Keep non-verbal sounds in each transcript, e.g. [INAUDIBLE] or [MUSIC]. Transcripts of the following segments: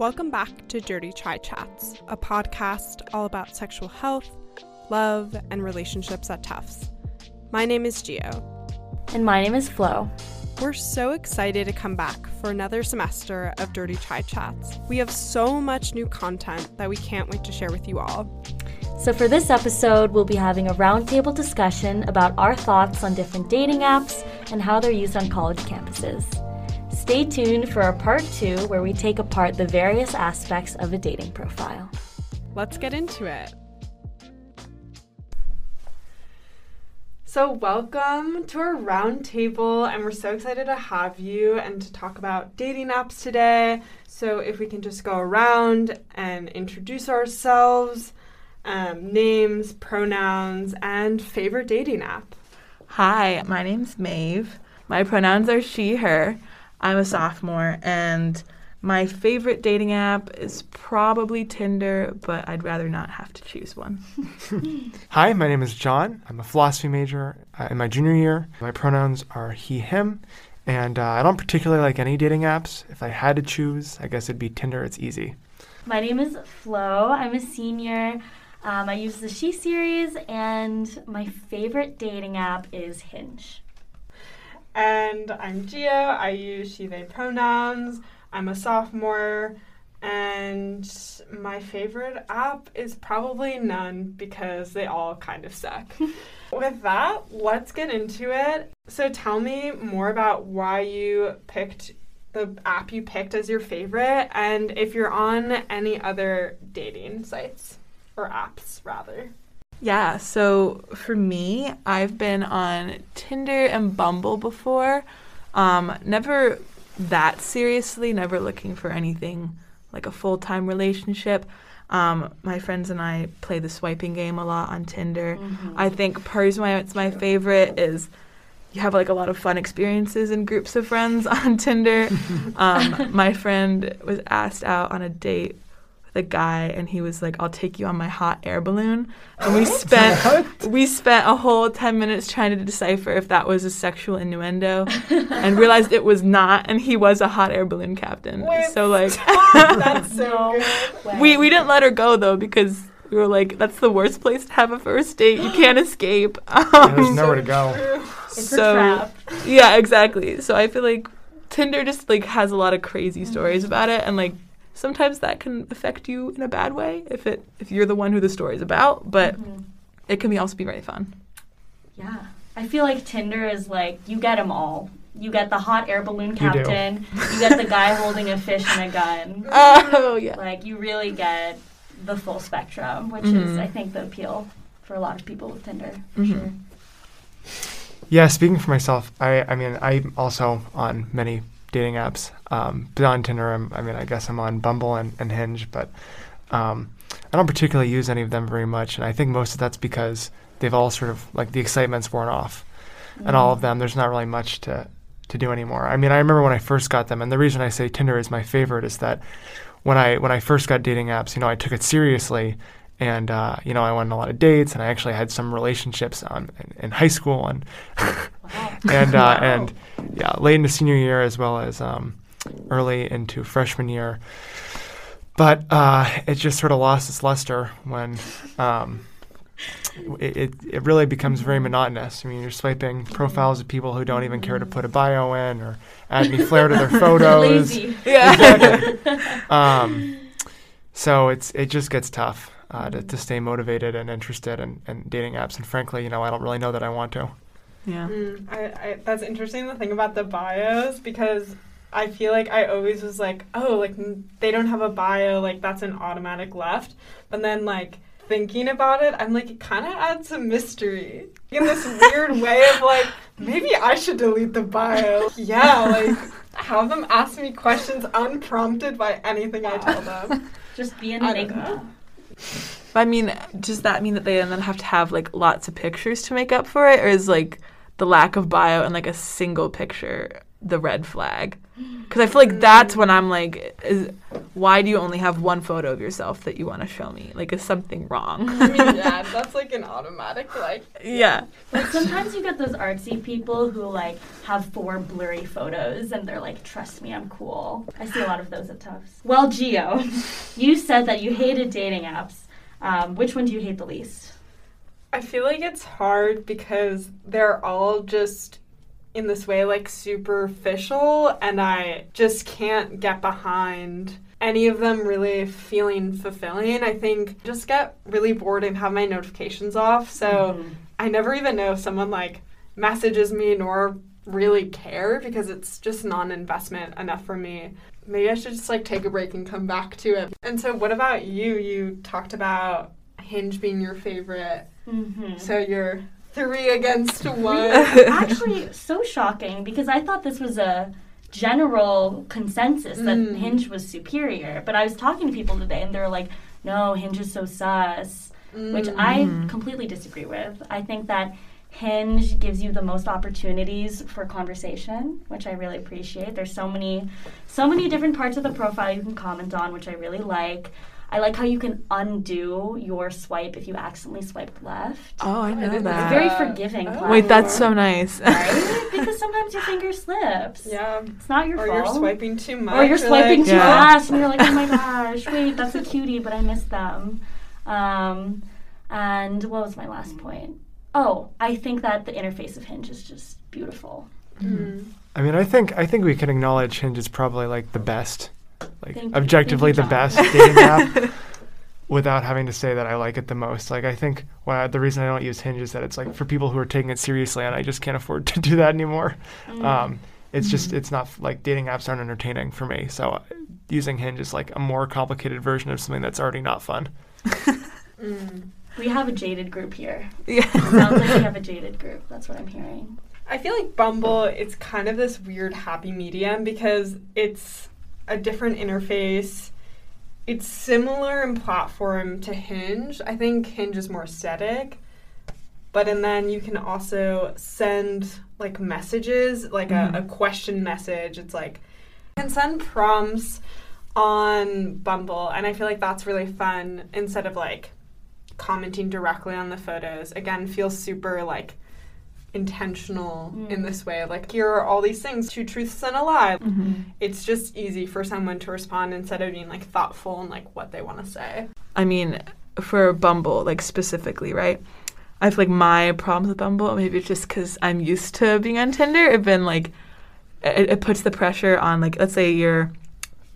Welcome back to Dirty Chai Chats, a podcast all about sexual health, love, and relationships at Tufts. My name is Gio. And my name is Flo. We're so excited to come back for another semester of Dirty Chai Chats. We have so much new content that we can't wait to share with you all. So, for this episode, we'll be having a roundtable discussion about our thoughts on different dating apps and how they're used on college campuses. Stay tuned for our part two, where we take apart the various aspects of a dating profile. Let's get into it. So, welcome to our roundtable, and we're so excited to have you and to talk about dating apps today. So, if we can just go around and introduce ourselves um, names, pronouns, and favorite dating app. Hi, my name's Maeve. My pronouns are she, her. I'm a sophomore, and my favorite dating app is probably Tinder, but I'd rather not have to choose one. [LAUGHS] Hi, my name is John. I'm a philosophy major uh, in my junior year. My pronouns are he, him, and uh, I don't particularly like any dating apps. If I had to choose, I guess it'd be Tinder. It's easy. My name is Flo. I'm a senior. Um, I use the She series, and my favorite dating app is Hinge. And I'm Gio. I use she, they pronouns. I'm a sophomore. And my favorite app is probably none because they all kind of suck. [LAUGHS] With that, let's get into it. So tell me more about why you picked the app you picked as your favorite and if you're on any other dating sites or apps rather. Yeah, so for me, I've been on Tinder and Bumble before. Um, never that seriously, never looking for anything like a full time relationship. Um, my friends and I play the swiping game a lot on Tinder. Mm-hmm. I think personally, it's my favorite is you have like a lot of fun experiences in groups of friends [LAUGHS] on Tinder. [LAUGHS] um, my friend was asked out on a date the guy and he was like i'll take you on my hot air balloon. And we spent [LAUGHS] we spent a whole 10 minutes trying to decipher if that was a sexual innuendo and realized it was not and he was a hot air balloon captain. Wait, so like [LAUGHS] that's so good. we we didn't let her go though because we were like that's the worst place to have a first date. You can't [GASPS] escape. Um, [LAUGHS] yeah, there's nowhere to go. So yeah exactly. So i feel like tinder just like has a lot of crazy stories about it and like sometimes that can affect you in a bad way if it if you're the one who the story is about but mm-hmm. it can be also be very fun. Yeah. I feel like tinder is like you get them all. You get the hot air balloon captain you, you get the guy holding a fish and a gun. [LAUGHS] Oh yeah. Like you really get the full spectrum which mm-hmm. is i think the appeal for a lot of people with tinder for mm-hmm. sure. Yeah speaking for myself i i mean i'm also on many dating apps. Um, beyond Tinder, I'm, i mean, I guess I'm on Bumble and, and Hinge, but um, I don't particularly use any of them very much. And I think most of that's because they've all sort of like the excitement's worn off, mm. and all of them. There's not really much to to do anymore. I mean, I remember when I first got them, and the reason I say Tinder is my favorite is that when I when I first got dating apps, you know, I took it seriously, and uh, you know, I went on a lot of dates, and I actually had some relationships on in, in high school, and [LAUGHS] and uh, and yeah, late into senior year as well as um, early into freshman year. But uh, it just sort of lost its luster when um, it, it, it really becomes very monotonous. I mean, you're swiping profiles of people who don't even care to put a bio in or add any flair to their [LAUGHS] photos. Lazy. Yeah. Exactly. [LAUGHS] um, so it's it just gets tough uh, to, to stay motivated and interested in, in dating apps. And frankly, you know, I don't really know that I want to. Yeah. Mm, I, I, that's interesting the thing about the bios because I feel like I always was like, oh, like they don't have a bio, like that's an automatic left. But then like thinking about it, I'm like, it kind of adds some mystery in this [LAUGHS] weird way of like, maybe I should delete the bio. yeah, like [LAUGHS] have them ask me questions unprompted by anything I tell them. [LAUGHS] Just be an enigma. I mean, does that mean that they then have to have like lots of pictures to make up for it, or is like the lack of bio and like a single picture the red flag? Because I feel like that's when I'm like, is, why do you only have one photo of yourself that you want to show me? Like, is something wrong? I mean, [LAUGHS] yeah, that's like an automatic like. yeah. Like sometimes you get those artsy people who like have four blurry photos and they're like, trust me, I'm cool. I see a lot of those at Tufts. Well, Gio, [LAUGHS] you said that you hated dating apps. Um, which one do you hate the least? I feel like it's hard because they're all just in this way like superficial and I just can't get behind any of them really feeling fulfilling. I think just get really bored and have my notifications off. So Mhm. I never even know if someone like messages me nor really care because it's just non-investment enough for me. Maybe I should just like take a break and come back to it. And so what about you? You talked about Hinge being your favorite. Mhm. So you're three against one. [LAUGHS] Actually, so shocking because I thought this was a general consensus that Mm. Hinge was superior. But I was talking to people today and they were like, no, Hinge is so sus. which Mm. I completely disagree with. I think that Hinge gives you the most opportunities for conversation, which I really appreciate. There's so many so many different parts of the profile you can comment on, which I really like. I like how you can undo your swipe if you accidentally swiped left. Oh, I I know didn't It's that. very forgiving. oh. platform, Wait, that's so nice. right? [LAUGHS] because sometimes your finger slips. yeah. It's not your Or fault. Or you're swiping too much. Or you're swiping like, too Yeah. fast, and you're like, oh my [LAUGHS] gosh, wait, that's a cutie, but I missed them. Um, and what was my last point? Oh, I think that the interface of Hinge is just beautiful. Mm. I mean, I think I think we can acknowledge Hinge is probably like the best, like Thank objectively Thank the best [LAUGHS] dating app, without having to say that I like it the most. Like I think why the reason I don't use Hinge is that it's like for people who are taking it seriously, and I just can't afford [LAUGHS] to do that anymore. Mm. Um, it's just Mhm. it's not like dating apps aren't entertaining for me. So uh, using Hinge is like a more complicated version of something that's already not fun. [LAUGHS] Mm. we have a jaded group here. yeah. Sounds like we have a jaded group. That's what I'm hearing. I feel like Bumble, it's kind of this weird happy medium because it's a different interface. It's similar in platform to Hinge. I think Hinge is more aesthetic. But and then you can also send like messages, like a, mm-hmm. a question message. It's like you can send prompts on Bumble and I feel like that's really fun instead of like commenting directly on the photos. Again, feels super like intentional in Mm. this way. Like here are all these things, two truths and a lie. hmm It's just easy for someone to respond instead of being like thoughtful and like what they want to say. I mean, for Bumble, like specifically, right? I feel like my problems with Bumble, maybe it's just because I'm used to being on Tinder, have been like, it, it puts the pressure on, like, let's say you're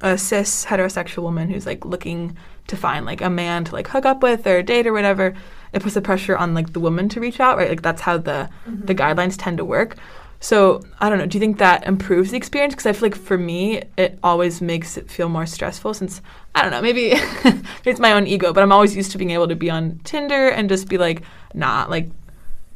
a cis heterosexual woman who's like looking to find like a man to like hook up with or date or whatever. It puts the pressure on like the woman to reach out, right? Like that's how the the mm-hmm. guidelines tend to work. So I don't know. Do you think that improves the experience? Because I feel like for me, it always makes it feel more stressful. Since I don't know, maybe [LAUGHS] it's my own ego, but I'm always used to being able to be on Tinder and just be like, nah, like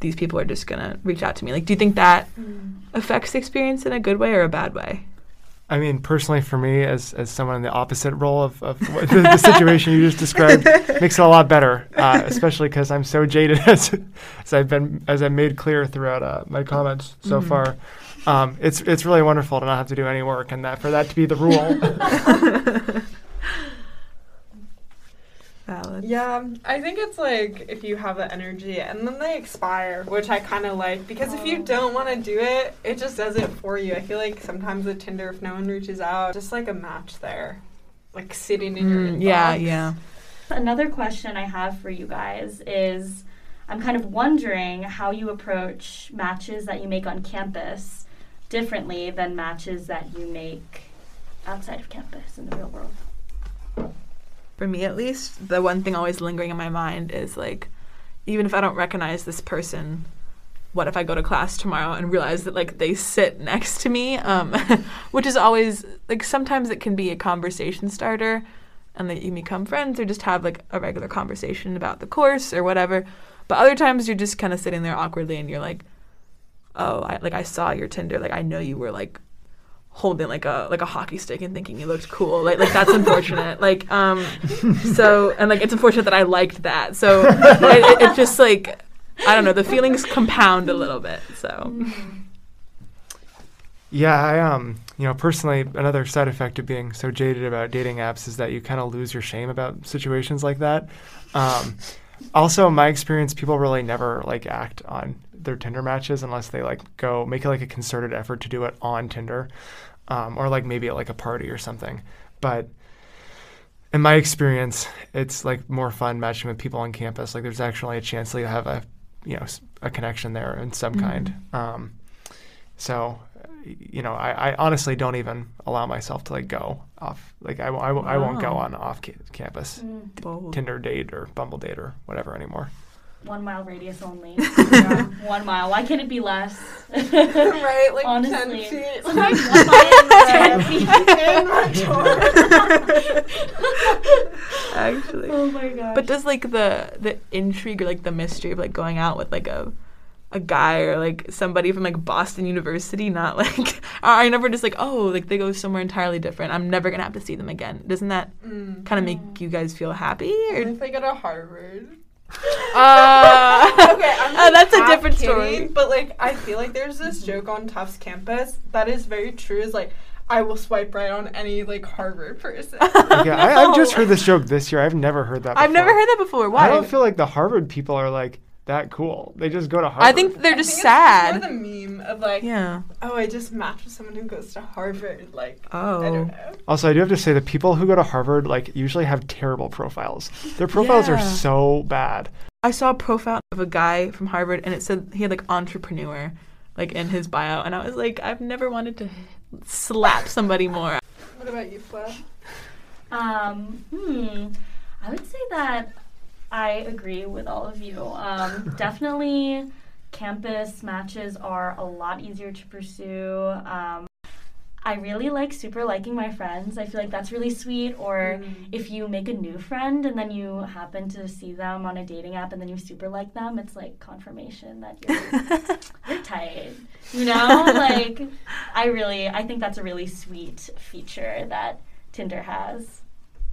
these people are just gonna reach out to me. Like, do you think that mm. affects the experience in a good way or a bad way? I mean, personally, for me, as, as someone in the opposite role of, of the, the situation you just described, [LAUGHS] makes it a lot better. Uh, especially because I'm so jaded, [LAUGHS] as, as I've been, as I made clear throughout uh, my comments so Mhm. far. Um, it's it's really wonderful to not have to do any work, and that for that to be the rule. [LAUGHS] Valid. Yeah, I think it's like if you have the energy and then they expire, which I kind of like because if you don't want to do it, it just does it for you. I feel like sometimes with Tinder, if no one reaches out, just like a match there, like sitting in your Mm, inbox. yeah, yeah. Another question I have for you guys is I'm kind of wondering how you approach matches that you make on campus differently than matches that you make outside of campus in the real world. For me, at least, the one thing always lingering in my mind is like, even if I don't recognize this person, what if I go to class tomorrow and realize that like they sit next to me? Um, [LAUGHS] which is always like sometimes it can be a conversation starter, and that you become friends or just have like a regular conversation about the course or whatever. But other times you're just kind of sitting there awkwardly, and you're like, oh, I, like I saw your Tinder, like I know you were like holding like a like a hockey stick and thinking you looked cool. Like like that's unfortunate. [LAUGHS] Like um so and like it's unfortunate that I liked that. So [LAUGHS] it, it, it just like I don't know, the feelings compound a little bit. So Yeah, I um you know, personally, another side effect of being so jaded about dating apps is that you kind of lose your shame about situations like that. Um, also, in my experience, people really never like act on their Tinder matches unless they like go make it like a concerted effort to do it on Tinder, um, or like maybe at like a party or something. But in my experience, it's like more fun matching with people on campus. Like there's actually a chance that you have a you know a connection there in some Mhm. kind. Um, so you know, I, I honestly don't even allow myself to like go off. Like I, w- I, w- I won't go on off ca- campus mm. Bold. Tinder date or Bumble date or whatever anymore. One mile radius only. [LAUGHS] Yeah, One mile. Why can't it be less? [LAUGHS] right, like Honestly. [LAUGHS] 10 feet. Like, one mile is In my. Actually. Oh my gosh. But does like the the intrigue or like the mystery of like going out with like a a guy or like somebody from like Boston University not [LAUGHS] like I never just like oh like they go somewhere entirely different. I'm never gonna have to see them again. Doesn't that Mm. kind of make you guys feel happy? Or if they go to Harvard? [LAUGHS] uh, [LAUGHS] okay, I'm uh, that's a different kidding, story. But like, I feel like there's this joke on Tufts campus that is very true. Is like, I will swipe right on any like Harvard person. Yeah, I, I've just heard this joke this year. I've never heard that. Before. I've never heard that before. Why? I don't feel like the Harvard people are like that cool. They just go to Harvard. I think they're I just think sad. It's more the meme of like, yeah. oh, I just matched with someone who goes to Harvard. Like, oh. I Oh. don't know. Also, I do have to say the people who go to Harvard like usually have terrible profiles. Their profiles are so bad. I saw a profile of a guy from Harvard and it said he had like entrepreneur like in his bio and I was like I've never wanted to slap somebody more. What about you, Flo? Um, hmm. I would say that I agree with all of you. Um, definitely, campus matches are a lot easier to pursue. Um, I really like super liking my friends. I feel like that's really sweet. Or if you make a new friend and then you happen to see them on a dating app and then you super like them, it's like confirmation that you're [LAUGHS] you're tight. You know, like I really, I think that's a really sweet feature that Tinder has.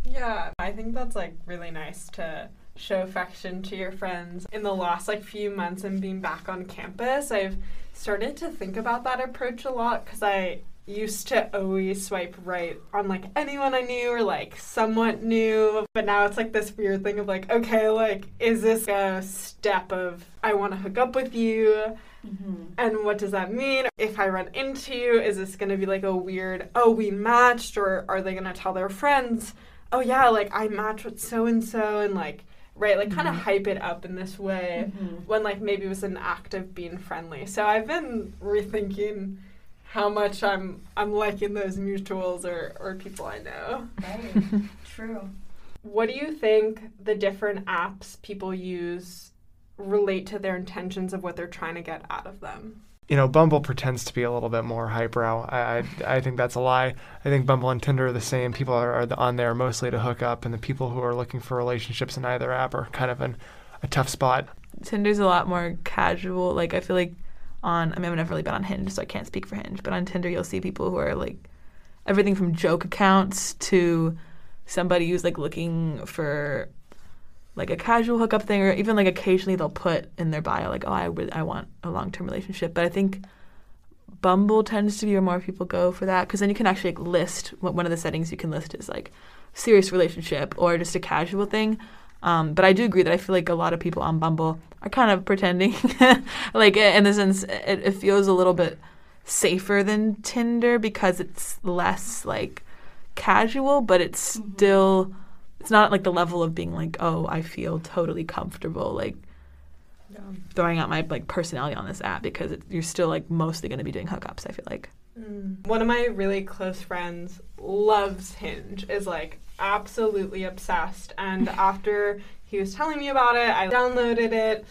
Yeah, I think that's like really nice to show affection to your friends. In the last like few months and being back on campus, I've started to think about that approach a lot because I used to always swipe right on like anyone I knew or like somewhat new, but now it's like this weird thing of like, okay, like is this a step of I want to hook up with you? Mm-hmm. And what does that mean? If I run into you, is this going to be like a weird, oh, we matched? Or are they going to tell their friends, oh, yeah, like I matched with so and so? And like, right, like kind of hype it up in this way Mm-hmm. when like maybe it was an act of being friendly. So I've been rethinking how much I'm I'm liking those mutuals or, or people I know. Right. [LAUGHS] True. What do you think the different apps people use relate to their intentions of what they're trying to get out of them? You know, Bumble pretends to be a little bit more highbrow. I, I, I think that's a lie. I think Bumble and Tinder are the same. People are, are on there mostly to hook up, and the people who are looking for relationships in either app are kind of in a tough spot. Tinder's a lot more casual. Like I feel like on I mean I've never really been on Hinge, so I can't speak for Hinge, but on Tinder you'll see people who are like everything from joke accounts to somebody who's like looking for like a casual hookup thing or even like occasionally they'll put in their bio like oh I really, I want a long-term relationship, but I think Bumble tends to be where more people go for that because then you can actually like, list what one of the settings you can list is like serious relationship or just a casual thing. Um, but I do agree that I feel like a lot of people on Bumble are kind of pretending, [LAUGHS] like in the sense it, it feels a little bit safer than Tinder because it's less like casual, but it's Mhm. still it's not like the level of being like oh I feel totally comfortable like throwing out my like personality on this app because it, you're still like mostly going to be doing hookups. I feel like. Mm. One of my really close friends loves Hinge, is like absolutely obsessed. And [LAUGHS] after he was telling me about it, I downloaded it.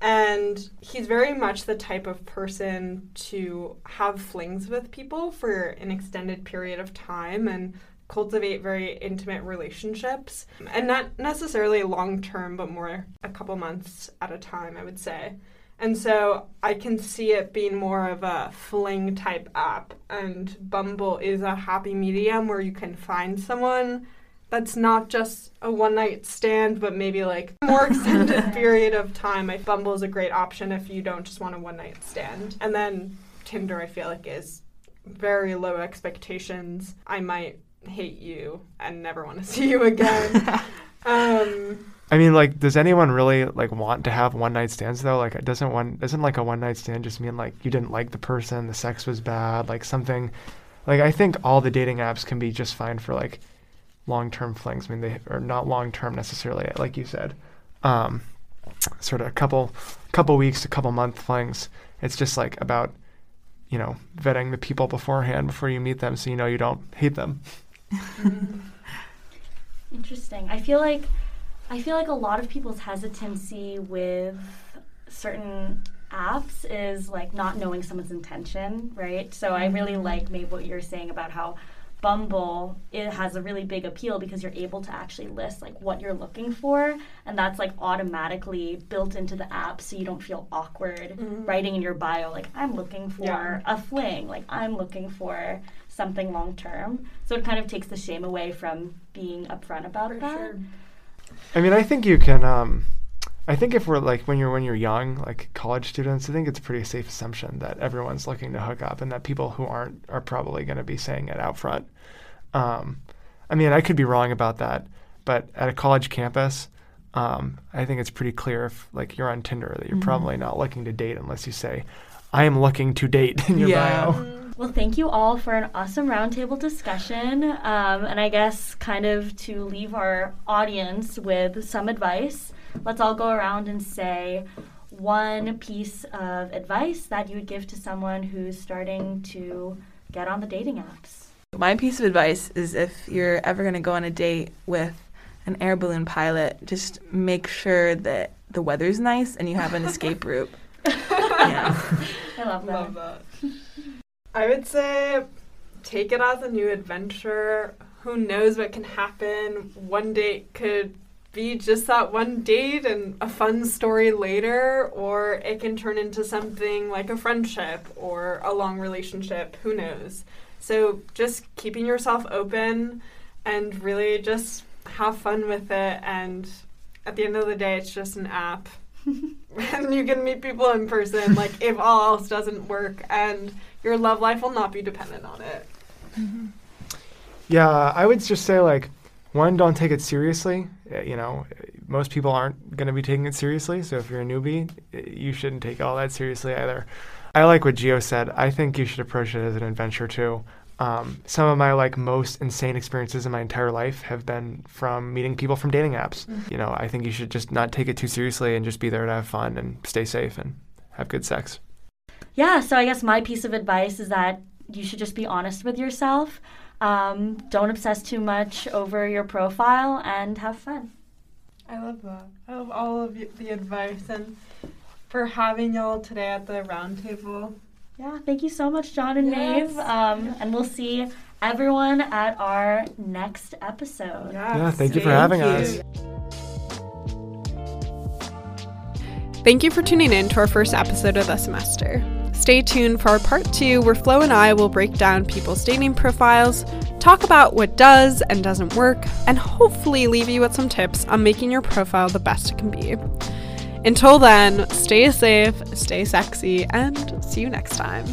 And he's very much the type of person to have flings with people for an extended period of time and cultivate very intimate relationships. And not necessarily long term, but more a couple months at a time, I would say. And so I can see it being more of a fling type app. And Bumble is a happy medium where you can find someone that's not just a one night stand, but maybe like a [LAUGHS] more extended [LAUGHS] period of time. I Bumble is a great option if you don't just want a one night stand. And then Tinder, I feel like, is very low expectations, I might hate you and never want to [LAUGHS] see you again. [LAUGHS] um, I mean, like, does anyone really like want to have one night stands though? Like, it doesn't one doesn't like a one night stand just mean like you didn't like the person, the sex was bad, like something. Like, I think all the dating apps can be just fine for like long term flings. I mean, they are not long term necessarily, like you said. Um, sort of a couple couple weeks, a couple month flings. It's just like about you know vetting the people beforehand before you meet them, so you know you don't hate them. [LAUGHS] Interesting. I feel like I feel like a lot of people's hesitancy with certain apps is like not knowing someone's intention, right? So I really mm-hmm. like maybe what you're saying about how Bumble it has a really big appeal because you're able to actually list like what you're looking for and that's like automatically built into the app so you don't feel awkward writing in your bio like I'm looking for Yeah. a fling, like I'm looking for something long term. So it kind of takes the shame away from being upfront about For that. sure. I mean, I think you can. Um, I think if we're like when you're when you're young, like college students, I think it's a pretty safe assumption that everyone's looking to hook up, and that people who aren't are probably going to be saying it out front. Um, I mean, I could be wrong about that, but at a college campus, um, I think it's pretty clear if like you're on Tinder that you're probably not looking to date unless you say, "I am looking to date" [LAUGHS] in your Yeah. bio. Well, thank you all for an awesome roundtable discussion. Um, and I guess, kind of to leave our audience with some advice, let's all go around and say one piece of advice that you would give to someone who's starting to get on the dating apps. My piece of advice is if you're ever going to go on a date with an air balloon pilot, just make sure that the weather's nice and you have an escape [LAUGHS] route. Yeah. I love that. Love that. I would say take it as a new adventure. Who knows what can happen? One date could be just that one date and a fun story later, or it can turn into something like a friendship or a long relationship. Who knows? So just keeping yourself open and really just have fun with it. And at the end of the day, it's just an app. [LAUGHS] and you can meet people in person, like if all else doesn't work, and your love life will not be dependent on it. Mm-hmm. Yeah, I would just say like one, don't take it seriously. Uh, You know, most people aren't going to be taking it seriously. So if you're a newbie, uh, you shouldn't take all that seriously either. I like what Gio said. I think you should approach it as an adventure too. Um, some of my like most insane experiences in my entire life have been from meeting people from dating apps. You know, I think you should just not take it too seriously and just be there to have fun and stay safe and have good sex. Yeah, so I guess my piece of advice is that you should just be honest with yourself. Um, don't obsess too much over your profile and have fun. I love that. I love all of y- the advice and for having y'all today at the roundtable. Yeah, thank you so much, John and Yes. Maeve. Um, and we'll see everyone at our next episode. Yeah, thank you for having us. Thank you for tuning in to our first episode of the semester. Stay tuned for our part two, where Flo and I will break down people's dating profiles, talk about what does and doesn't work, and hopefully leave you with some tips on making your profile the best it can be. Until then, stay safe, stay sexy, and see you next time.